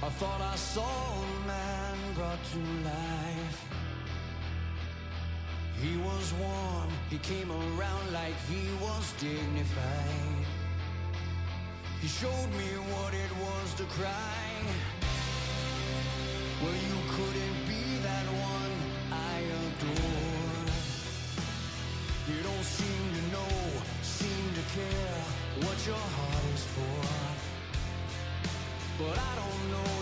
I thought I saw a man brought to life. He was warm, he came around like he was dignified. He showed me what it was to cry. Well, you couldn't But I don't know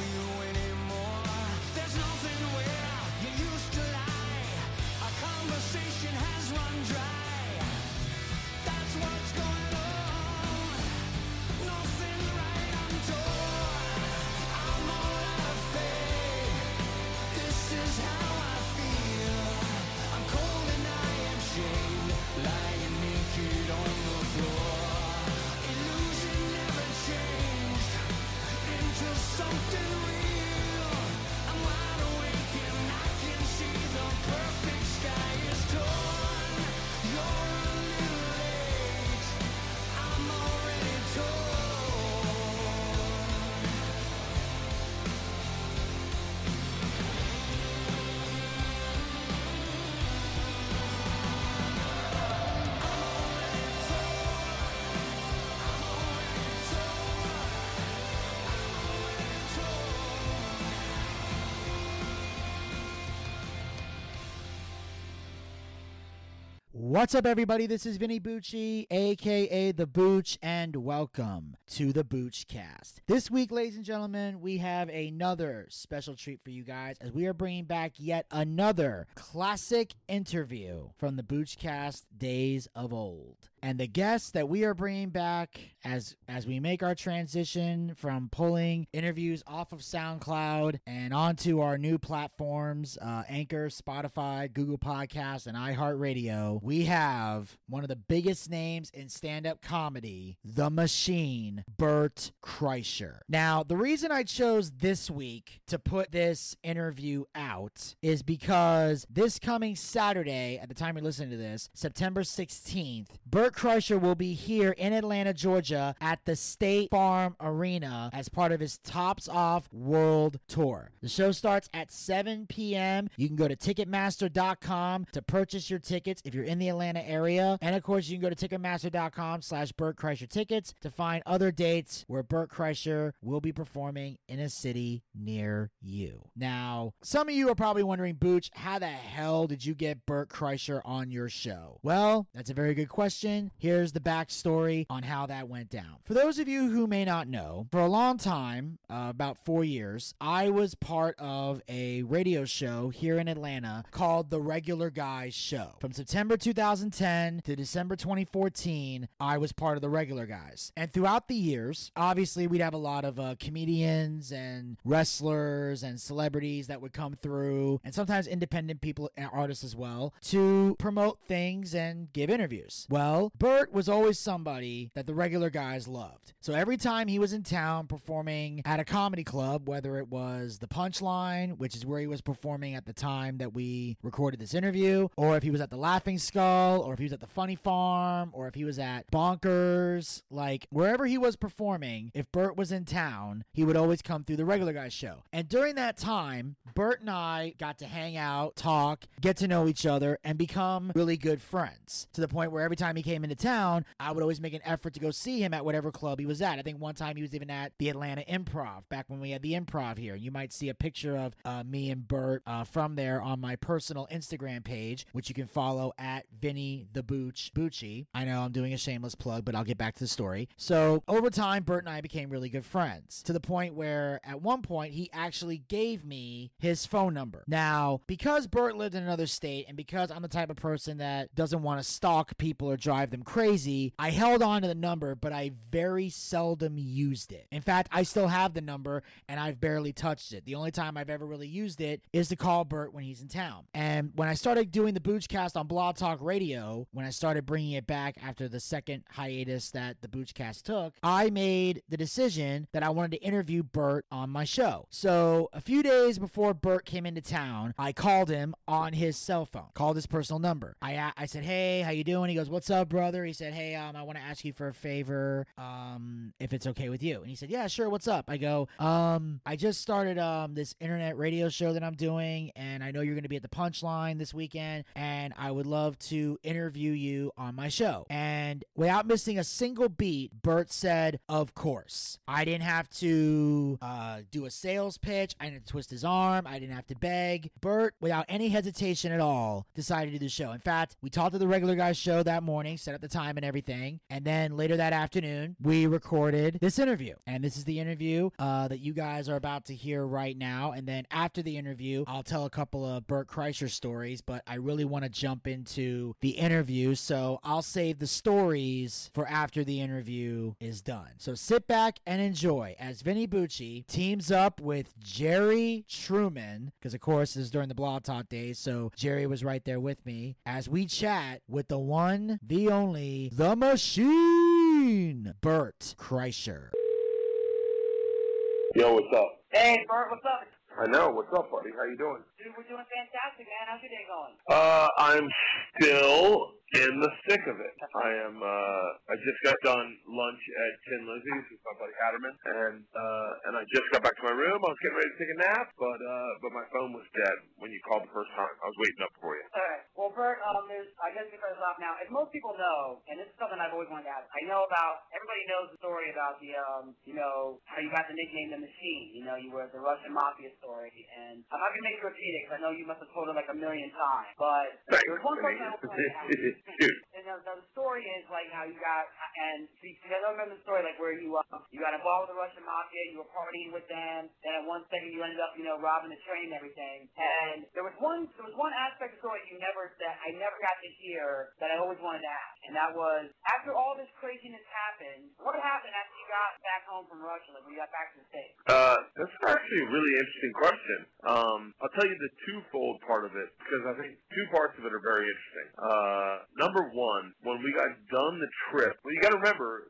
What's up, everybody? This is Vinny Bucci, aka The Booch, and welcome to the Boochcast. This week, ladies and gentlemen, we have another special treat for you guys as we are bringing back yet another classic interview from the Boochcast days of old. And the guest that we are bringing back as as we make our transition from pulling interviews off of SoundCloud and onto our new platforms, uh, Anchor, Spotify, Google Podcasts, and iHeartRadio, we have one of the biggest names in stand-up comedy, The Machine, Bert Kreischer. Now, the reason I chose this week to put this interview out is because this coming Saturday, at the time you're listening to this, September 16th, Bert Kreischer will be here in Atlanta, Georgia at the State Farm Arena as part of his Tops Off World Tour. The show starts at 7 p.m. You can go to Ticketmaster.com to purchase your tickets if you're in the Atlanta area. And of course, you can go to Ticketmaster.com slash Bert Kreischer tickets to find other dates where Bert Kreischer will be performing in a city near you. Now, some of you are probably wondering, Booch, how the hell did you get Bert Kreischer on your show? Well, that's a very good question. Here's the backstory on how that went down. For those of you who may not know, for a long time, uh, about four years, I was part of a radio show here in Atlanta called The Regular Guys Show. From September 2010 to December 2014, I was part of The Regular Guys. And throughout the years, obviously, we'd have a lot of uh, comedians and wrestlers and celebrities that would come through, and sometimes independent people and artists as well, to promote things and give interviews. Well, Bert was always somebody that the regular guys loved. So every time he was in town performing at a comedy club, whether it was the Punchline, which is where he was performing at the time that we recorded this interview, or if he was at the Laughing Skull, or if he was at the Funny Farm, or if he was at Bonkers, like wherever he was performing, if Bert was in town, he would always come through the regular guys show. And during that time, Bert and I got to hang out, talk, get to know each other, and become really good friends to the point where every time he came into town, I would always make an effort to go see him at whatever club he was at. I think one time he was even at the Atlanta Improv back when we had the Improv here. You might see a picture of uh, me and Bert uh, from there on my personal Instagram page, which you can follow at Vinny the Booch Bucci. I know I'm doing a shameless plug, but I'll get back to the story. So over time, Bert and I became really good friends to the point where at one point he actually gave me his phone number. Now, because Bert lived in another state and because I'm the type of person that doesn't want to stalk people or drive them crazy, I held on to the number, but I very seldom used it. In fact, I still have the number and I've barely touched it. The only time I've ever really used it is to call Bert when he's in town. And when I started doing the Boochcast on Blog Talk Radio, when I started bringing it back after the second hiatus that the Boochcast took, I made the decision that I wanted to interview Bert on my show. So a few days before Bert came into town, I called him on his cell phone, called his personal number. I I said, "Hey, how you doing?" He goes, "What's up, brother. He said, "Hey, um, I want to ask you for a favor, um, if it's okay with you." And he said, "Yeah, sure. What's up?" I go, "Um, I just started um this internet radio show that I'm doing, and I know you're going to be at the Punchline this weekend, and I would love to interview you on my show." And without missing a single beat, Bert said, "Of course." I didn't have to uh, do a sales pitch. I didn't twist his arm. I didn't have to beg. Bert, without any hesitation at all, decided to do the show. In fact, we talked to the regular guys show that morning, set up the time and everything, and then later that afternoon, we recorded this interview. And this is the interview uh, that you guys are about to hear right now. And then after the interview, I'll tell a couple of Bert Kreischer stories, but I really want to jump into the interview, so I'll save the stories for after the interview is done. So sit back and enjoy as Vinny Bucci teams up with Jerry Truman, because of course this is during the Blog Talk days, so Jerry was right there with me as we chat with the one, the only, the machine, Bert Kreischer. Yo, what's up? Hey, Bert, what's up? I know. What's up, buddy? How you doing? Dude, we're doing fantastic, man. How's your day going? Uh, I'm still in the thick of it. I am. Uh, I just got done lunch at Tin Lizzie's with my buddy Hatterman, and uh, and I just got back to my room. I was getting ready to take a nap, but uh, but my phone was dead when you called the first time. I was waiting up for you. All right. Well, Bert, um, there's, I guess we start off now. As most people know, and this is something I've always wanted to ask, I know about, everybody knows the story about the, um, you know, how you got the nickname The Machine. You know, you were the Russian Mafia story, and I'm not going to make you repeat it because I know you must have told it like a million times, but Thanks. there's one question I wanted to ask. Dude, And the, the story is like how you got, and see, I don't remember the story like where you uh, you got involved with the Russian mafia, you were partying with them, then at one second you ended up, you know, robbing the train and everything. And there was one, there was one aspect of the story you never that I never got to hear that I always wanted to ask, and that was after all this craziness happened, what happened after you got back home from Russia, like when you got back to the states? uh, that's actually a really interesting question. Um, I'll tell you the twofold part of it because I think two parts of it are very interesting. Uh, number one, when we got done the trip, well, you got to remember.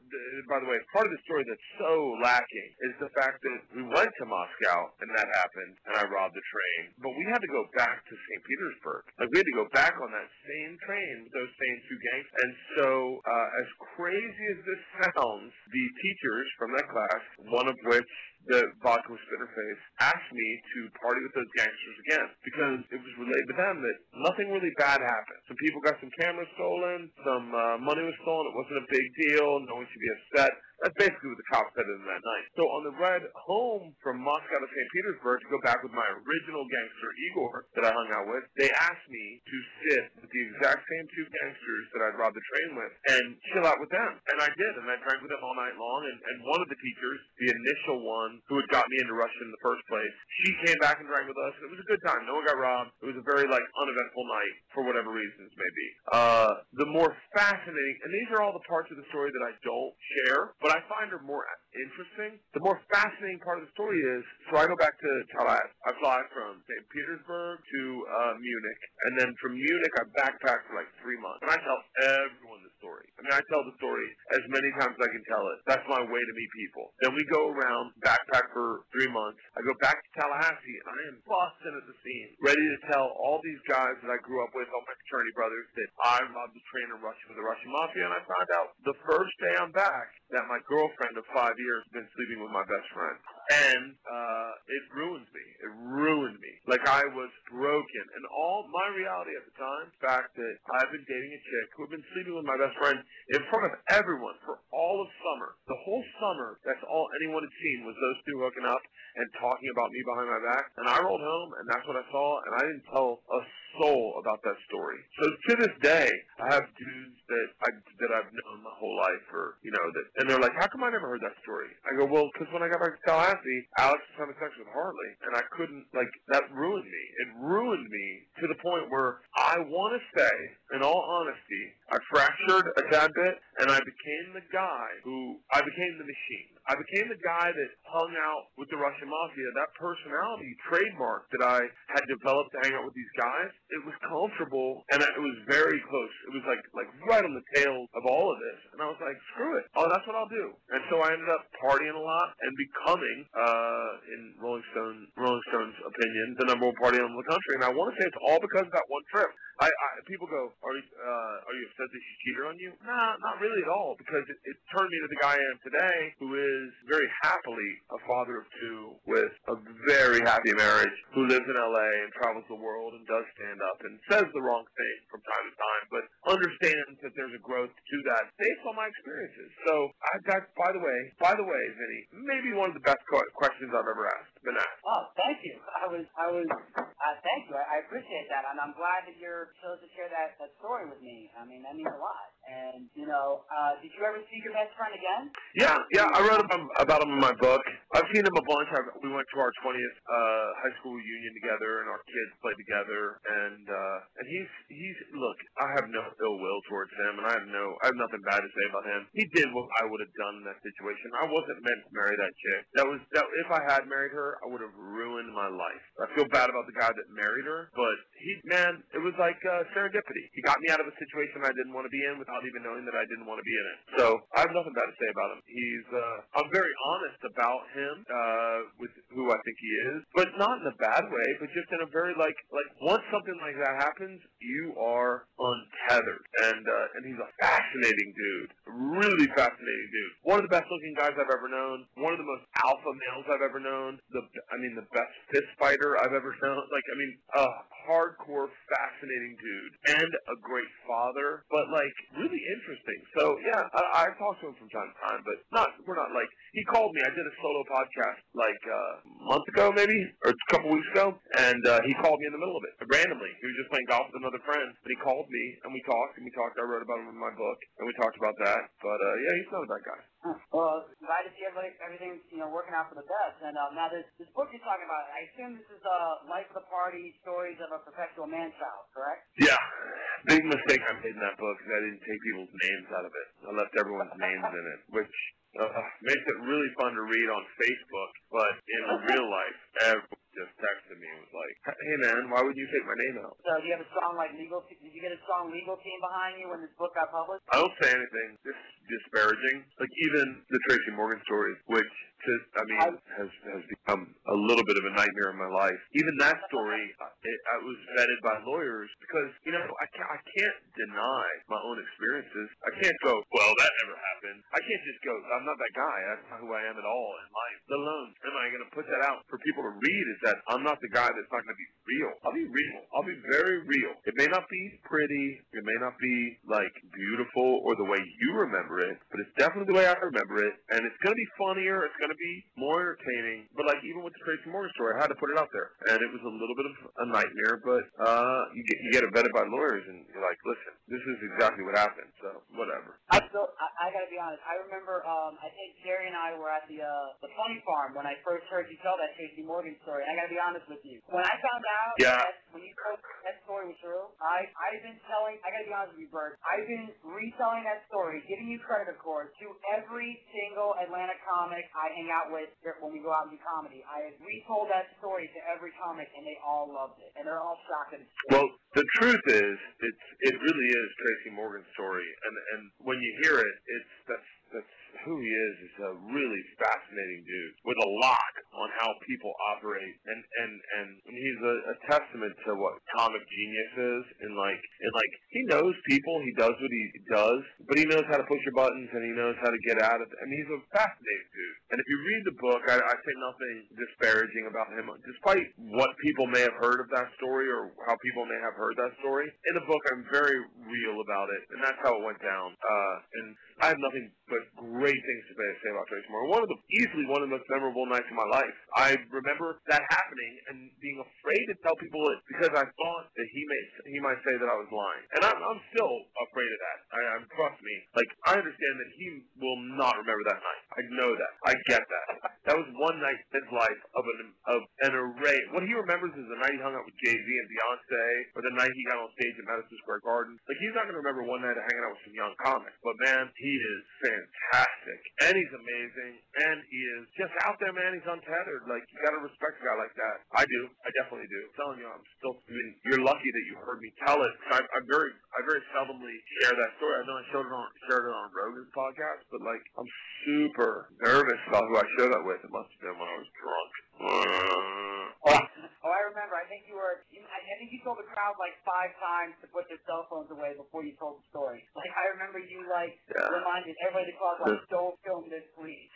By the way, part of the story that's so lacking is the fact that we went to Moscow and that happened, and I robbed the train, but we had to go back to St. Petersburg. Like we had to go back on that same train with those same two gangs. And so, uh, as crazy as this sounds, the teachers from that class, one of which the vodka with Spitterface asked me to party with those gangsters again because it was relayed to them that nothing really bad happened. Some people got some cameras stolen, some uh, money was stolen. It wasn't a big deal. No one should be upset. That's basically what the cops said in that night. So on the ride home from Moscow to St. Petersburg to go back with my original gangster Igor that I hung out with, they asked me to sit with the exact same two gangsters that I'd robbed the train with and chill out with them. And I did, and I drank with them all night long. And, and one of the teachers, the initial one who had got me into Russia in the first place, she came back and drank with us. It was a good time. No one got robbed. It was a very like uneventful night for whatever reasons may be. Uh, the more fascinating, and these are all the parts of the story that I don't share, but I find are more interesting. The more fascinating part of the story is, so I go back to Talat. I fly from St. Petersburg to uh, Munich, and then from Munich I backpack for like three months, and I tell everyone the story. I mean, I tell the story as many times as I can tell it. That's my way to meet people. Then we go around, backpack for three months. I go back to Tallahassee, and I am busting at the seams, ready to tell all these guys that I grew up with, all my fraternity brothers, that I robbed the train in Russia with the Russian mafia, and I found out the first day I'm back that my girlfriend of five years has been sleeping with my best friend. And uh, it ruined me. It ruined me. Like I was broken. And all my reality at the time, the fact that I've been dating a chick who had been sleeping with my best friend in front of everyone for all of summer. The whole summer, that's all anyone had seen was those two hooking up and talking about me behind my back. And I rolled home, and that's what I saw, and I didn't tell a soul about that story. So to this day, I have dudes that I that I've known my whole life, or you know, that, and they're like, "How come I never heard that story?" I go, "Well, because when I got back to Tallahassee, Alex was having sex with Harley, and I couldn't like that ruined me. It ruined me to the point where I want to say, in all honesty, I fractured a tad bit, and I became the guy who I became the machine. I became the guy that hung out with the Russian mafia. That personality trademark that I had developed to hang out with these guys, it was comfortable and it was very close. It was like like right on the tail of all of this. And I was like, screw it. Oh, that's what I'll do. And so I ended up partying a lot and becoming, uh, in Rolling Stone Rolling Stone's opinion, the number one party in the country. And I want to say it's all because of that one trip. I, I people go, are you uh, are you upset that she cheated on you? Nah, not really at all, because it, it turned me to the guy I am today, who is very happily a father of two with a very happy marriage, who lives in LA and travels the world and does stand up and says the wrong thing from time to time, but understands that there's a growth to that based on my experiences. So I, that, by the way, by the way, Vinny, maybe one of the best questions I've ever asked, Oh, thank you. I was, I was, uh, thank you. I, I appreciate that, and I'm glad that you're chose to share that, that story with me. I mean, that means a lot. And you know, uh, did you ever see your best friend again? Yeah, yeah, I wrote about, about him in my book. I've seen him a bunch. i we went to our 20th uh, high school reunion together, and our kids played together. And uh, and he's he's look, I have no ill will towards him, and I have no I have nothing bad to say about him. He did what I would have done in that situation. I wasn't meant to marry that chick. That was that. If I had married her, I would have ruined my life. I feel bad about the guy that married her, but he man, it was like uh, serendipity. He got me out of a situation I didn't want to be in without even knowing that I didn't want to be in it. So I have nothing bad to say about him. He's uh, I'm very honest about him uh, with who I think he is, but not in a bad way, but just in a very like like once something like that happens, you are untethered. And uh, and he's a fascinating dude, really fascinating dude. One of the best looking guys I've ever known. One of the most alpha males I've ever known. The I mean the best fist fighter I've ever known. Like I mean, a hardcore, fascinating dude, and a great father. But like really interesting. So yeah, I, I talked to him from time to time, but not we're not like he called me. I did a solo podcast like uh, a month ago, maybe or a couple weeks ago, and uh, he called me in the middle of it randomly. He was just playing golf with another friend, but he called me and we talked and we talked. I wrote about him in my book and we talked about that. But uh, yeah, he's not a bad guy. Well, glad to see everybody, everything's you know working out for the best. And uh, now this this book you're talking about, I assume this is uh, Life of the Party: Stories of a Perpetual Man Child, correct? Yeah, big mistake I made in that book is I didn't take people's names out of it. I left everyone's names in it, which uh, makes it really fun to read on Facebook, but in real life, everyone just texted me and was like, "Hey man, why would you take my name out?" So do you have a strong like legal? Te- did you get a strong legal team behind you when this book got published? I don't say anything dis- disparaging. Like even the Tracy Morgan story, which to, I mean has has become a little bit of a nightmare in my life. Even that story, it, I was vetted by lawyers because you know I can't I can't deny my own experiences. I can't go, well that never happened. I can't just go, I'm not that guy. That's not who I am at all in life. Let alone am I going to put that out for people to read? Is that I'm not the guy that's not going to be real. I'll be real. I'll be very real. It may not be pretty. It may not be like beautiful or the way you remember it, but it's definitely the way I remember it. And it's going to be funnier. It's going to be more entertaining. But like even with the Tracy Morgan story, I had to put it out there, and it was a little bit of a nightmare. But uh, you get you get vetted by lawyers, and you're like, listen, this is exactly what happened. So whatever. I still, I, I gotta be honest. I remember, um, I think Jerry and I were at the uh, the funny farm when I first heard you tell that Tracy Morgan story. I gotta be honest with you. When I found out Yeah. that when you told that story was true, I I've been telling. I gotta be honest with you, Bert. I've been retelling that story, giving you credit, of course, to every single Atlanta comic I hang out with when we go out and do comedy. I have retold that story to every comic, and they all loved it, and they're all shocked it's. Well, the truth is, it's it really is Tracy Morgan's story, and and when you hear it, it's that's that's who he is. Is a really fascinating dude with a lock on how people operate, and and and he's a, a testament to what comic genius is. And like and like he knows people, he does what he does, but he knows how to push your buttons, and he knows how to get at it. And he's a fascinating dude. And if you read the book, I, I say nothing disparaging about him, despite what people may have heard of that story or how people may have heard that story. In the book, I'm very real about it, and that's how it went down. Uh, and I have nothing but great things to say about Tracy Morgan. One of the easily one of the most memorable nights of my life. I remember that happening and being afraid to tell people it because I thought that he may he might say that I was lying, and I'm I'm still afraid of that. I, I'm trust me. Like I understand that he will not remember that night. I know that. I get that. That was one night in his life of an of an array. What he remembers is the night he hung out with Jay Z and Beyonce, or the night he got on stage at Madison Square Garden. Like he's not gonna remember one night of hanging out with some young comics. But man, he is fantastic, and he's amazing, and he is just out there, man. He's untethered. Like you gotta respect a guy like that. I do. I definitely do. I'm telling you, I'm still. I mean, you're lucky that you heard me tell it. I, I'm very, I very seldomly share that story. I know I showed it on, shared it on Rogan's podcast, but like, I'm super nervous about who I share that with. It must have been when I was drunk. Oh, I remember. I think you were. You, I, I think you told the crowd like five times to put their cell phones away before you told the story. Like I remember you like Yeah. reminded everybody to call like, "Don't film this, please."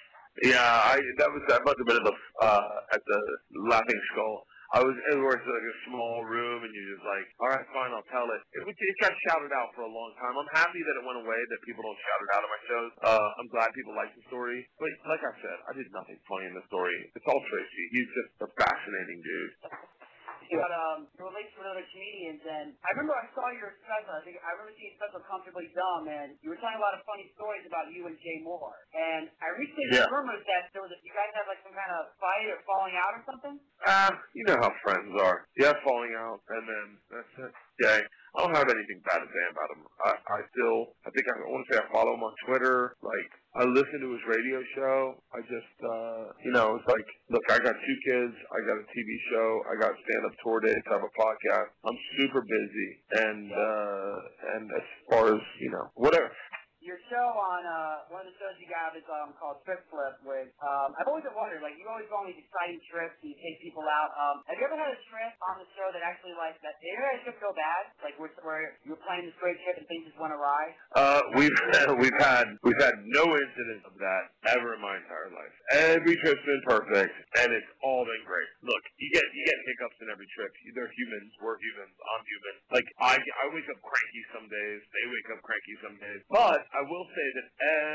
Yeah, I that was that must have been at the uh at the Laughing Skull. I was it was like a small room, and you're just like, all right, fine, I'll tell it. It, it got shouted out for a long time. I'm happy that it went away, that people don't shout it out of my shows. Uh, I'm glad people like the story. But like I said, I did nothing funny in the story. It's all Tracy. He's just a fascinating dude. But um, you relate to other comedians, and I remember I saw your special. I think I remember seeing special "Comfortably Dumb," and you were telling a lot of funny stories about you and Jay Mohr. And I recently Yeah. rumors that there was a, you guys had like some kind of fight or falling out or something. Ah, you know how friends are. Yeah, falling out, and then that's it. Yeah, I don't have anything bad to say about him. I, I still, I think I, want to say I follow him on Twitter. Like, I listen to his radio show. I just, uh, you know, it's like, look, I got two kids. I got a TV show. I got stand-up tour dates. I have a podcast. I'm super busy, and uh, and as far as you know, whatever. Your show on uh, one of the shows you have is um, called Trip Flip. With um, I've always wondered, like you always go on these exciting trips and you take people out. Um, have you ever had a trip on the show that actually like that? Have you ever had a trip go bad, like where, where you were planning this great trip and things just went awry? Uh, we've we've had we've had no incident of that ever in my entire life. Every trip's been perfect, and it's all been great. Look, you get you get hiccups in every trip. They're humans. We're humans. I'm human. Like I I wake up cranky some days. They wake up cranky some days. But I will say that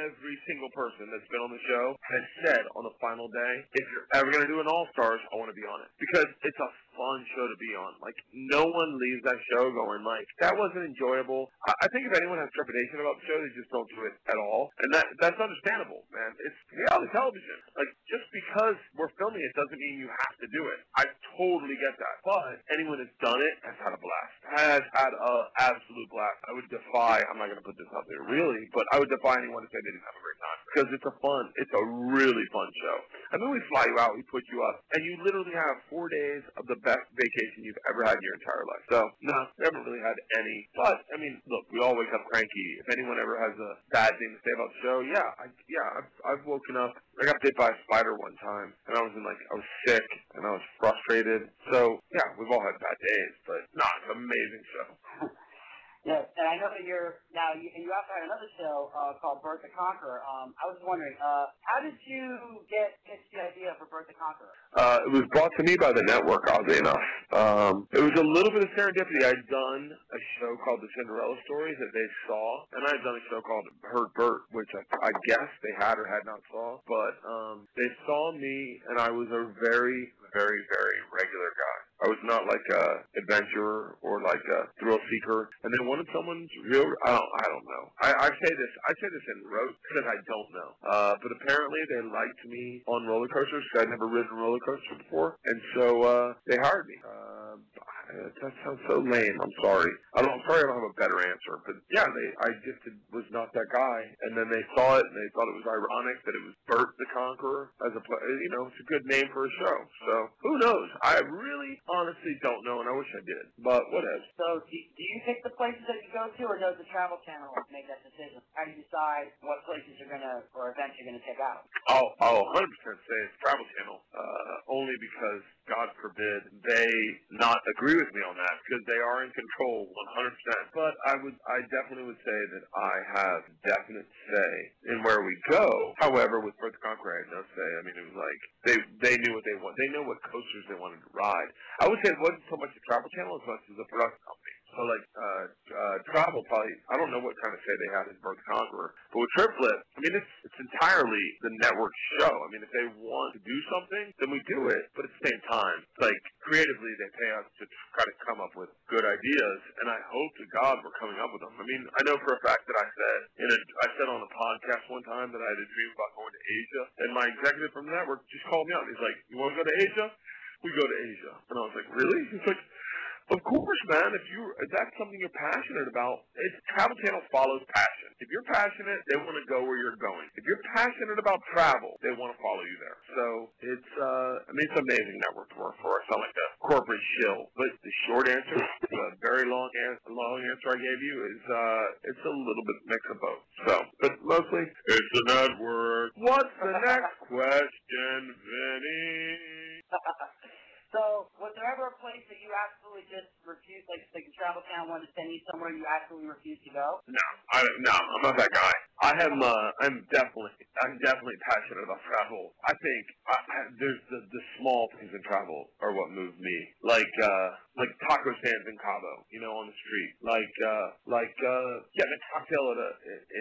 every single person that's been on the show has said on the final day, if you're ever gonna do an All Stars, I want to be on it. Because it's a fun show to be on. Like no one leaves that show going like that wasn't enjoyable. I, I think if anyone has trepidation about the show, they just don't do it at all, and that that's understandable, man. It's reality television. Like just because we're filming it doesn't mean you have to do it. I totally get that, but anyone that's done it has had a blast. Has had a absolute blast. I would defy. I'm not gonna put this out there really, but I would defy anyone to say they didn't have a great time because it's a fun. It's a really fun show. I mean, we fly you out, we put you up, and you literally have four days of the best vacation you've ever had in your entire life. So, no, we haven't really had any. But, I mean, look, we all wake up cranky. If anyone ever has a bad thing to say about the show, yeah, I, yeah, I've, I've woken up. I got bit by a spider one time, and I was in like, I was sick, and I was frustrated. So, yeah, we've all had bad days, but no, it's an amazing show. Yes, and I know that you're now. You, and you also had another show uh, called Bert the Conqueror. Um, I was wondering, uh, how did you get pitched the idea for Bert the Conqueror? Uh, it was brought to me by the network, oddly enough. Um, it was a little bit of serendipity. I'd done a show called The Cinderella Story that they saw, and I'd done a show called Hurt Bert, which I, I guess they had or had not saw. But um, they saw me, and I was a very, very, very regular guy. I was not like a adventurer or like a thrill seeker, and they wanted someone's real. I don't, I don't know. I, I say this. I say this in rote because I don't know. Uh, but apparently they liked me on roller coasters because I'd never ridden a roller coaster before, and so uh, they hired me. Uh, that sounds so lame. I'm sorry. I don't. I'm sorry. I don't have a better answer. But yeah, they. I just was not that guy, and then they saw it and they thought it was ironic that it was Bert the Conqueror as a. You know, it's a good name for a show. So who knows? I really, honestly, don't know, and I wish I did. But whatever. So, do, do you pick the places that you go to, or does the Travel Channel make that decision? How do you decide what places you're gonna or events you're gonna check out? I'll, I'll 100% say it's Travel Channel, uh, only because, God forbid, they not agree with me on that, because they are in control 100%. But I would, I definitely would say that I have definite say in where we go. However, with Bert Conqueror, I had no say. I mean, it was like, they, they knew what they want. They know what coasters they wanted to ride. I would say it wasn't so much the Travel Channel as much as the production So like uh, uh, travel probably I don't know what kind of say they had in Bert Conqueror, but with Trip Flip, I mean it's it's entirely the network show. I mean if they want to do something, then we do it. But at the same time, like creatively they pay us to try to come up with good ideas, and I hope to God we're coming up with them. I mean I know for a fact that I said in a I said on a podcast one time that I had a dream about going to Asia, and my executive from the network just called me out. He's like, "You want to go to Asia?" We go to Asia, and I was like, "Really?" He's like. Of course, man. If you if that's something you're passionate about, it's Travel Channel follows passion. If you're passionate, they want to go where you're going. If you're passionate about travel, they want to follow you there. So it's uh, I mean it's an amazing network to work for. I sound like a corporate shill, but the short answer, the very long answer, long answer I gave you is uh, it's a little bit mix of both. So, but mostly it's a network. What's the next question, Vinny? So was there ever a place that you absolutely just refused, like, like a travel town wanted to send you somewhere you absolutely refused to go? No, I no, I'm not that guy. I am, uh, I'm definitely, I'm definitely passionate about travel. I think I, I, there's the, the small things in travel are what move me, like uh, like taco stands in Cabo, you know, on the street, like uh, like uh, yeah, the cocktail at a,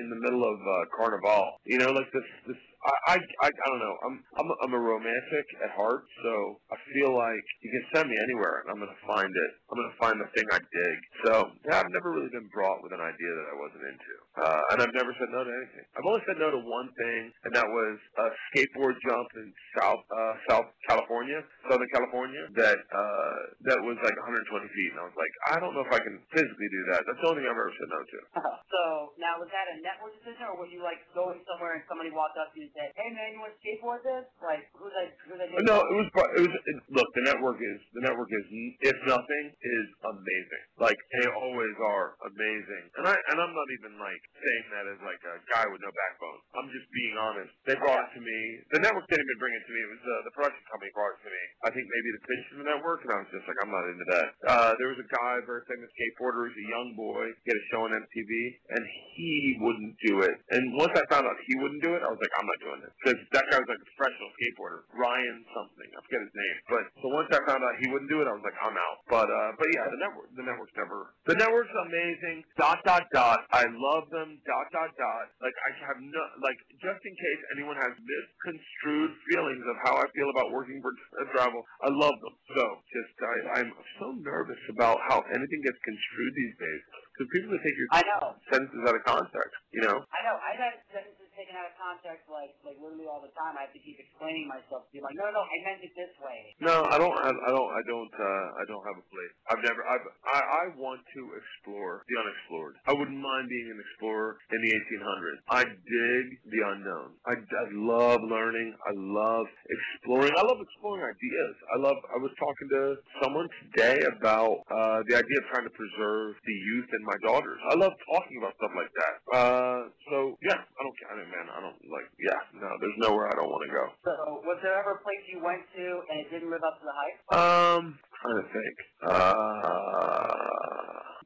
in the middle of uh, Carnival, you know, like this this I, I I don't know. I'm I'm I'm a romantic at heart, so I feel like you can send me anywhere and I'm gonna find it. I'm gonna find the thing I dig. So yeah, I've never really been brought with an idea that I wasn't into, uh, and I've never said no to anything. I've only said no to one thing, and that was a skateboard jump in South uh, South California, Southern California, that uh, that was like 120 feet, and I was like, I don't know if I can physically do that. That's the only thing I've ever said no to. so now was that a network decision, or were you like going somewhere and somebody walked up to you and said, "Hey man, you want to skateboard this?" Like who's like who's like? No, it was. It was. It, look, the network is the network is if nothing is amazing. Like they always are amazing, and I and I'm not even like saying that as like a guy with no backbone. I'm just being honest. They brought it to me. The network didn't even bring it to me. It was uh, the production company brought it to me. I think maybe the pitch to the network, and I was just like, I'm not into that. Uh, there was a guy, very famous skateboarder. He's a young boy. Had a show on MTV, and he wouldn't do it. And once I found out he wouldn't do it, I was like, I'm not doing this because that guy was like a professional skateboarder, Ryan something. I forget his name. But so once I found out he wouldn't do it, I was like, I'm out. But uh, but yeah, the network, the network's never. The network's amazing. Dot dot dot. I love them. Dot dot dot. Like I have no like just in case anyone has misconstrued feelings of how I feel about working for uh, travel, I love them. So just I, I'm so nervous about how anything gets construed these days because people that take your I know. sentences out of context. You know. I know. I've had sentences taken out of context, like like literally all the time. I have to keep explaining myself to be like, no, no, I meant it this way. No, I don't. I, I don't. I don't. Uh, I don't have a place. I've never. I've. I, I want to explore the unexplored. I wouldn't mind being an explorer in the 1800s. I dig the unknown. I, I love learning. I love exploring. I love exploring ideas. I love. I was talking to someone today about uh, the idea of trying to preserve the youth in my daughters. I love talking about stuff like that. Uh, so yeah, I don't. Don't, man. I don't like. Yeah, no. There's nowhere I don't want to go. So was there ever a place you went to and it didn't live up to the hype? Um, trying to think. Uh,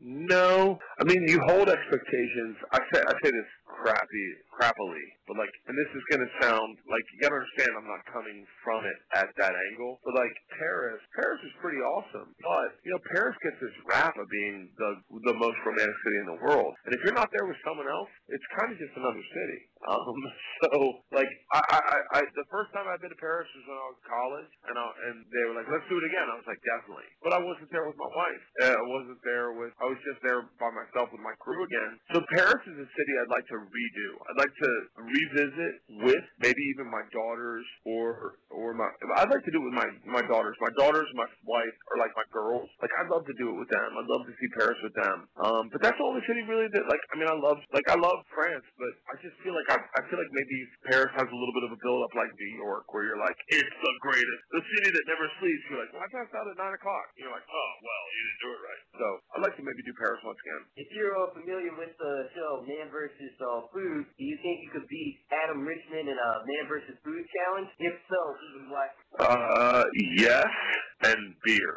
no. I mean, you hold expectations. I say I say this crappy, crappily, but like, and this is gonna sound like you gotta understand. I'm not coming from it at that angle, but like Paris, Paris is pretty awesome. But you know, Paris gets this rap of being the the most romantic city in the world, and if you're not there with someone else, it's kind of just another city. Um, so like, I, I, I, the first time I've been to Paris was when I was in college, and I, and they were like, let's do it again. I was like, definitely. But I wasn't there with my wife. Uh, I wasn't there with. I was just there by myself with my crew again. So Paris is a city I'd like to redo. I'd like to revisit with maybe even my daughters or or my. I'd like to do it with my my daughters. My daughters, my wife, are like my girls. Like I'd love to do it with them. I'd love to see Paris with them. Um, but that's the only city really that like. I mean, I love like I love France, but I just feel like I I feel like maybe Paris has a little bit of a build up like New York, where you're like it's the greatest, the city that never sleeps. You're like, well, I passed out at nine o'clock. You're like, oh well, you didn't do it right. So I'd like to maybe do Paris once again. If you're uh, familiar with the show Man vs. Uh, Food, do you think you could beat Adam Richman in a Man vs. Food challenge? If so, even black. Uh, yes, and beer.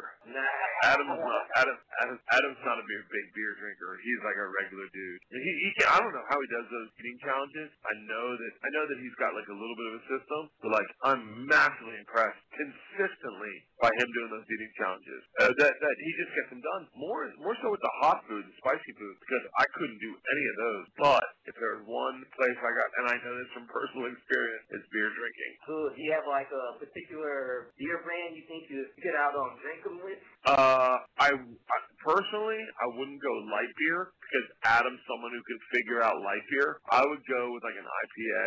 Adam's not Adam, Adam Adam's not a beer, big beer drinker. He's like a regular dude. He, he I don't know how he does those eating challenges. I know that I know that he's got like a little bit of a system, but like I'm massively impressed consistently by him doing those eating challenges. Uh, that that he just gets them done. More more so with the hot food, the spicy food, because I couldn't do any of those. But if there's one place I got, and I know this from personal experience, it's beer drinking. So, do you have like a particular beer brand you think you get out on with? Uh, I, I personally, I wouldn't go light beer because Adam's someone who can figure out light beer. I would go with like an IPA,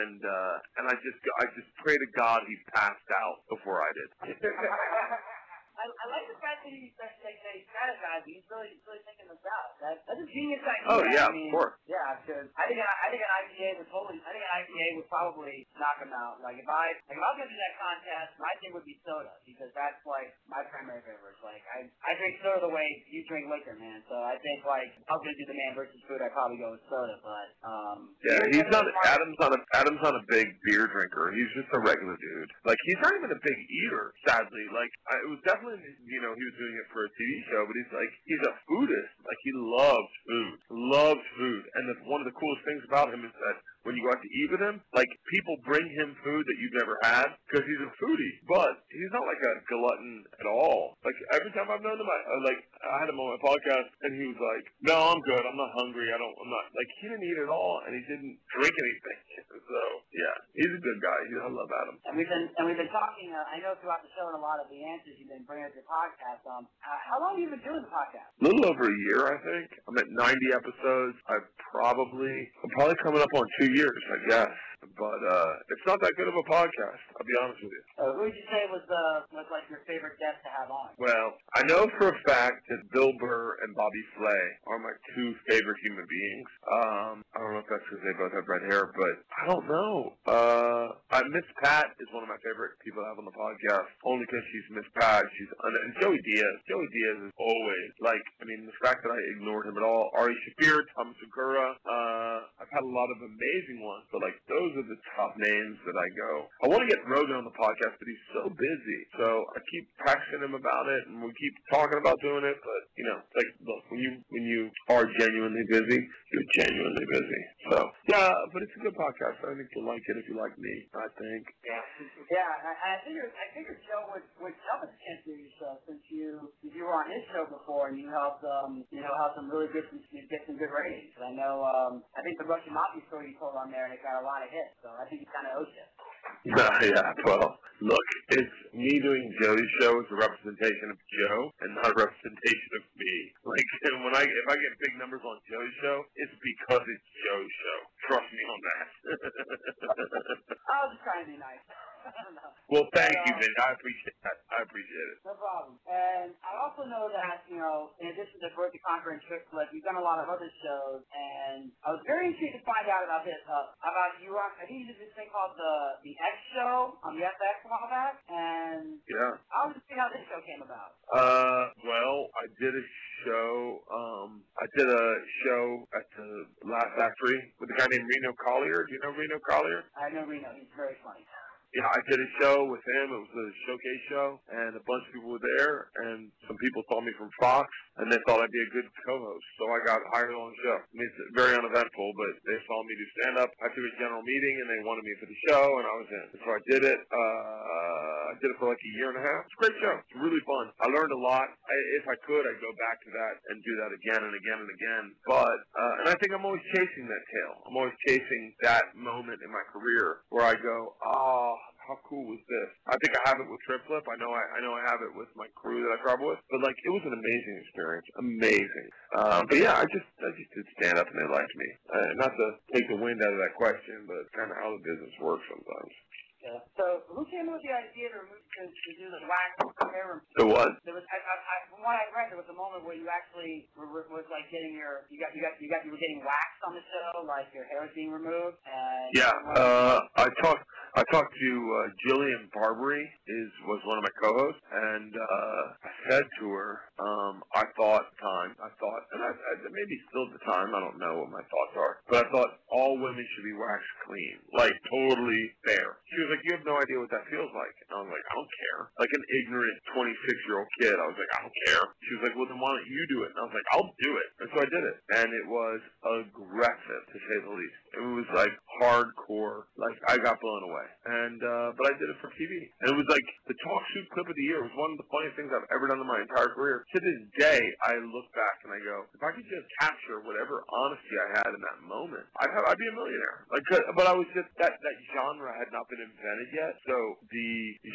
and uh, and I just I just pray to God he passed out before I did. I, I like the fact that he's that, that, that he's strategizing. He's really, he's really thinking this out. That, that's a genius idea. Oh, yeah, I of course. Yeah, because I think an, I think an IPA would totally. I think an IPA would probably knock him out. Like if I like if I was gonna do that contest, my thing would be soda because that's like my primary beverage. Like I I drink soda the way you drink liquor, man. So I think like if I was gonna do the man versus food, I'd probably go with soda. But um. Yeah, beer he's not. Adam's not a. Adam's not a big beer drinker. He's just a regular dude. Like he's not even a big eater. Sadly, like I, it was definitely Carlin, you know, he was doing it for a TV show, but he's like, he's a foodist. Like he loves food, loves food. And the, one of the coolest things about him is that when you go out to eat with him, like people bring him food that you've never had because he's a foodie. But he's not like a glutton at all. Like every time I've known him, I, I like I had him on my podcast, and he was like, "No, I'm good. I'm not hungry. I don't. I'm not like he didn't eat at all, and he didn't drink anything. Yeah, he's a good guy. I love Adam. And we've been and we've been talking. Uh, I know throughout the show and a lot of the answers you've been bringing up your podcast. Um, uh, how long have you been doing the podcast? A little over a year, I think. I'm at 90 episodes. I probably I'm probably coming up on two years, I guess. But uh, it's not that good of a podcast. I'll be honest with you. Uh, who would you say was the was like your favorite guest to have on? Well, I know for a fact that Bill Burr and Bobby Flay are my two favorite human beings. Um, I don't know if that's because they both have red hair, but I don't know. Uh, I, Miss Pat is one of my favorite people to have on the podcast, only because she's Miss Pat. She's and Joey Diaz. Joey Diaz is always like. I mean, the fact that I ignored him at all. Ari Shaffir, Thomas Segura. Uh, I've had a lot of amazing ones, but like those are the top names that I go. I want to get Rogan on the podcast, but he's so busy. So I keep texting him about it, and we keep talking about doing it. But you know, like look, when you when you are genuinely busy, you're genuinely busy. So yeah, but it's a good podcast. I think you'll like it if you like me. I think. Yeah, yeah. I, I figured I figured Joe would would at the chance your show since you you were on his show before and you helped um you know help some really good some, get some good ratings. I know um I think the Russian Mafia story you told on there and it got a lot of hits. So I think he kind of you. yeah, well, look, it's me doing Joe's show is a representation of Joe and not a representation of me. Like when I if I get big numbers on Joe's show, it's because it's Joe's show. Trust me on that. I was just trying to be nice. I don't know. well, thank you, uh, Vin. I appreciate that. I appreciate it. No problem. And I also know that, you know, in addition to Bert the Conqueror and Trip Flip, you've done a lot of other shows, and I was very intrigued to find out about this, uh, about you, on- I think you did this thing called the, the X Show on the FX a while back, and Yeah. I was just see how this show came about. Uh, well, I did a show. Um, I did a show at the Laugh Factory with a guy named Reno Collier. Do you know Reno Collier? I know Reno, he's very funny. Yeah, I did a show with him. It was a showcase show, and a bunch of people were there, and some people saw me from Fox, and they thought I'd be a good co-host. So I got hired on the show. I mean, it's very uneventful, but they saw me do stand-up. I took a general meeting, and they wanted me for the show, and I was in. So I did it. Uh, I did it for like a year and a half. It's a great show. It's really fun. I learned a lot. I, if I could, I'd go back to that and do that again and again and again. But, uh, and I think I'm always chasing that tail. I'm always chasing that moment in my career where I go, oh, how cool was this? I think I have it with Trip Flip. I know I, I know I have it with my crew that I travel with. But like, it was an amazing experience. Amazing. Um, but yeah, I just I just did stand up and they liked me. Uh, not to take the wind out of that question, but kind of how the business works sometimes. So who came up with the idea to, remove, to, to do the wax hair removal? So what? There was, I, I, I, from what I read, there was a moment where you actually were, were- was like getting your, you got, you got, you got, you were getting waxed on the show, like your hair was being removed. And Yeah, uh, I talked. I talked to uh, Jillian Barberie, is was one of my co-hosts, and uh, I said to her, um, I thought time, I thought, and I, I maybe still at the time, I don't know what my thoughts are, but I thought all women should be waxed clean, like totally fair. She was like, you have no idea what that feels like, and I was like, I don't care. Like an ignorant 26 year old kid, I was like, I don't care. She was like, well then why don't you do it? And I was like, I'll do it, and so I did it, and it was aggressive to say the least. It was like hardcore. Like I got blown away. And uh but I did it for TV. And it was like the talk shoot clip of the year. It was one of the funniest things I've ever done in my entire career. To this day I look back and I go, if I could just capture whatever honesty I had in that moment, I'd have I'd be a millionaire. Like but I was just that that genre had not been invented yet. So the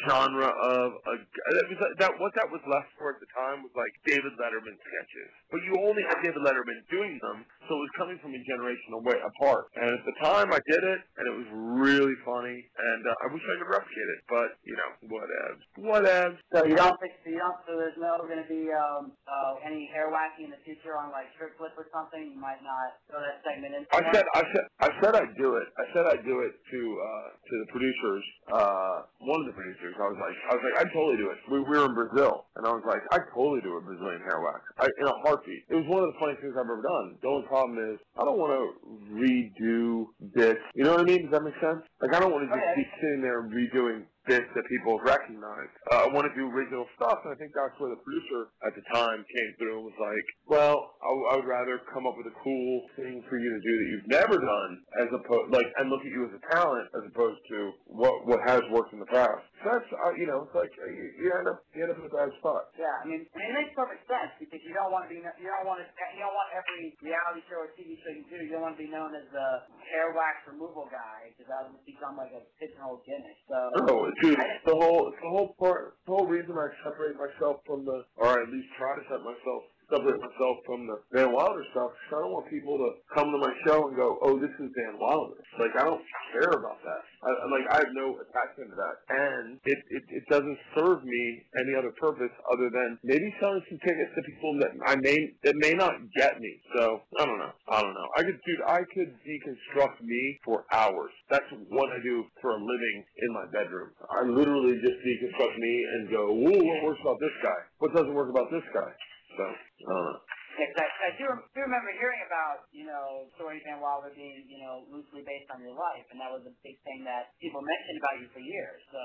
genre of a that was that what that was left for at the time was like David Letterman sketches. But you only had David Letterman doing them, so it was coming from a generation away apart. And at the time I did it and it was really funny and uh, I wish I could replicate it, but you know, whatevs. Whatevs. So you don't think, you don't, so there's no going to be um, uh, any hair waxing in the future on like Trip Flip or something? You might not throw that segment in. I said, I said, I said I'd do it. I said I'd do it to uh, to the producers. Uh, one of the producers. I was like, I was like, I'd totally do it. We, we were in Brazil, and I was like, I'd totally do a Brazilian hair wax I, in a heartbeat. It was one of the funniest things I've ever done. The only problem is, I don't want to redo this. You know what I mean? Does that make sense? Like, I don't want to just Okay. be sitting there redoing bits that people have recognized. Uh, I want to do original stuff, and I think that's where the producer at the time came through and was like, "Well, I, I would rather come up with a cool thing for you to do that you've never done, as opposed like, and look at you as a talent, as opposed to what what has worked in the past." So that's uh, you know, it's like uh, you, you end up you end up in a bad spot. Yeah, I mean, it makes perfect sense because you don't want to be, you don't want to, you don't want every reality show or TV show you do, you don't want to be known as the hair wax removal guy because that would become like a pigeonhole gimmick. So. No, dude, the whole, the whole part, the whole reason I separate myself from the, or at least try to set myself, separate myself from the Van Wilder stuff. I don't want people to come to my show and go, "Oh, this is Van Wilder." Like I don't care about that. I, like I have no attachment to that, and it, it it doesn't serve me any other purpose other than maybe selling some tickets to people that I may that may not get me. So I don't know. I don't know. I could, dude. I could deconstruct me for hours. That's what I do for a living in my bedroom. I literally just deconstruct me and go, "Whoa, what works about this guy? What doesn't work about this guy?" Don't know. Uh, yeah, 'cause I, I do, do remember hearing about, you know, stories Van Wilder being, you know, loosely based on your life, and that was a big thing that people mentioned about you for years. So,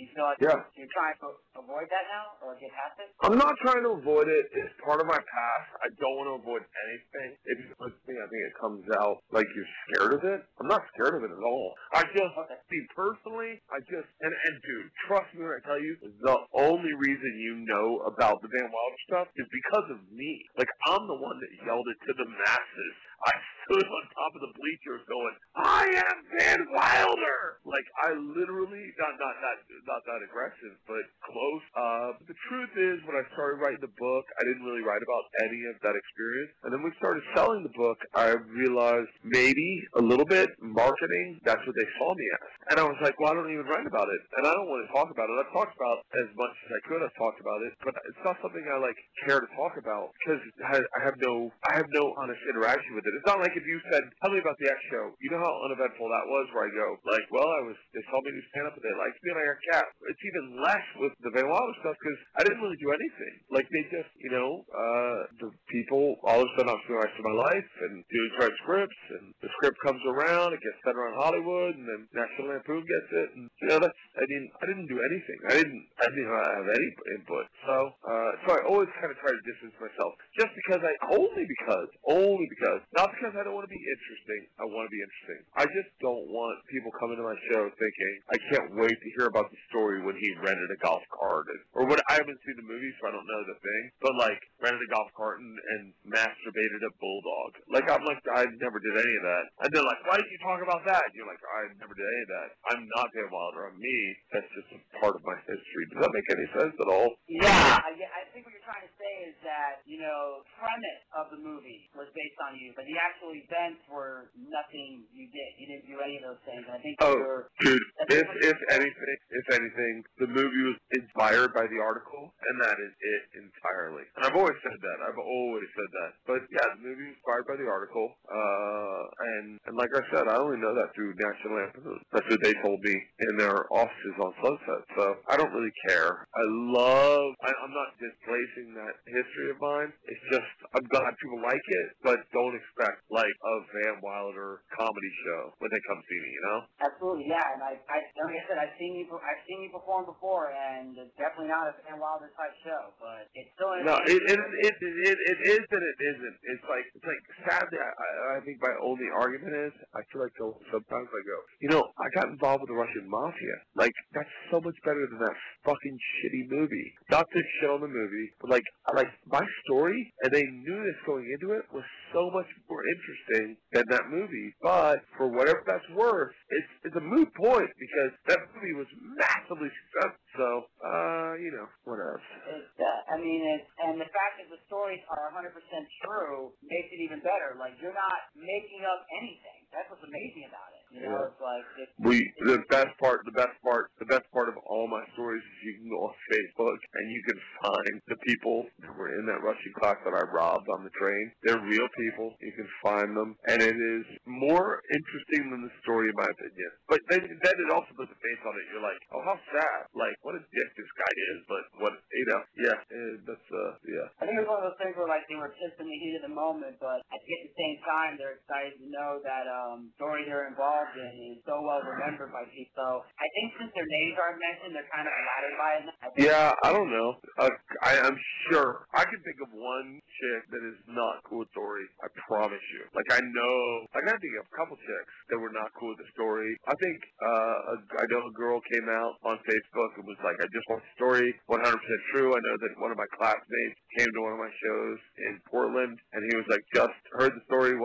do you feel like Yeah. you're trying to avoid that now, or get past it? I'm not trying to avoid it. It's part of my past. I don't want to avoid anything. If you me, I think it comes out like you're scared of it. I'm not scared of it at all. I just, see, personally, I just, and, and dude, trust me when I tell you, the only reason you know about the Van Wilder stuff is because of me. Like, I'm the one that yelled it to the masses. I stood on top of the bleachers going, I am Van Wilder! Like, I literally, not, not, not, not that aggressive, but close. Uh, truth is, when I started writing the book, I didn't really write about any of that experience. And then we started selling the book, I realized maybe a little bit marketing, that's what they saw me as. And I was like, well, I don't even write about it. And I don't want to talk about it. I've talked about as much as I could. I've talked about it, but it's not something I like care to talk about because I have no, I have no honest interaction with it. It's not like if you said, tell me about the X show. You know how uneventful that was where I go, like, well, I was, they saw me do stand up and they liked me and I got cast. It's even less with the Van Wilder stuff because I didn't really do anything. Like they just, you know, uh, the people all of a sudden I'm doing the rest of my life and doing write scripts and the script comes around, it gets sent around Hollywood and then National Lampoon gets it and you know that's I didn't I didn't do anything. I didn't I didn't have any input. So uh so I always kind of try to distance myself just because I only because only because not because I don't want to be interesting. I want to be interesting. I just don't want people coming to my show thinking I can't wait to hear about the story when he rented a golf cart or what I haven't seen the movie so I don't know the thing. But like rented a golf cart and, and masturbated a bulldog. Like I'm like I never did any of that. And they're like, why did you talk about that? And you're like, I never did any of that. I'm not Van Wilder. I'm me. That's just a part of my history. Does that make any sense at all? Yeah, get- I think what you're trying to say is that, you know, premise of the movie was based on you, but the actual events were nothing you did. You didn't do any of those things. And I think Oh. you're, Dude, if if anything, if anything, the movie was inspired by the article, and that is it entirely. And I've always said that. I've always said that. But yeah, the movie was inspired by the article. Uh, and and like I said, I only know that through National Lampoon. That's what they told me in their offices on Sunset. So I don't really care. I love. I, I'm not displacing that history of mine. It's just I'm glad people like it, but don't expect like a Van Wilder comedy show when they come see me. You know. absolutely, yeah. And I, I, like I said, I've seen you, I've seen you perform before, and it's definitely not a Van Wilder type show, but it's still No, it it, it it it is and it isn't. It's like it's like sadly, I, I- think my only argument is I feel like sometimes I go, you know, I got involved with the Russian mafia. Like that's so much better than that fucking shitty movie. Not to shit on the movie, but like like my story, and they knew this going into it was so much more interesting than that movie. But for whatever that's worth, it's it's a moot point because that movie was massively successful. So uh, you know, whatever. It's, uh, I mean, it's, and the fact that the stories are 100% true makes it even better. Like, you're not making up anything. That's what's amazing about it. You know, Yeah. it's like, it's, We the best part, the best part, the best part of all my stories is you can go on Facebook and you can find the people that were in that Russian class that I robbed on the train. They're real people. You can find them, and it is more interesting than the story, in my opinion. But then, then it also puts a face on it. You're like, oh, how sad. Like, what a dick this guy is. But what, you know, yeah, eh, that's, uh, yeah. I think it's one of those things where like they were pissed in the heat of the moment, but at the same time they're excited to know that um story they're involved in is so well remembered by people. I think since their names aren't mentioned, they're kind of flattered by it. I Yeah, I don't know. Uh, I, I'm sure. I can think of one chick that is not cool with the story. I promise you. Like I know. Like I think of a couple chicks that were not cool with the story. I think uh, a, I know a girl came out on Facebook and was like, "I just want the story 100% true." I know that one of my classmates came to one of my shows in Portland and he was like, "Just heard the story 100%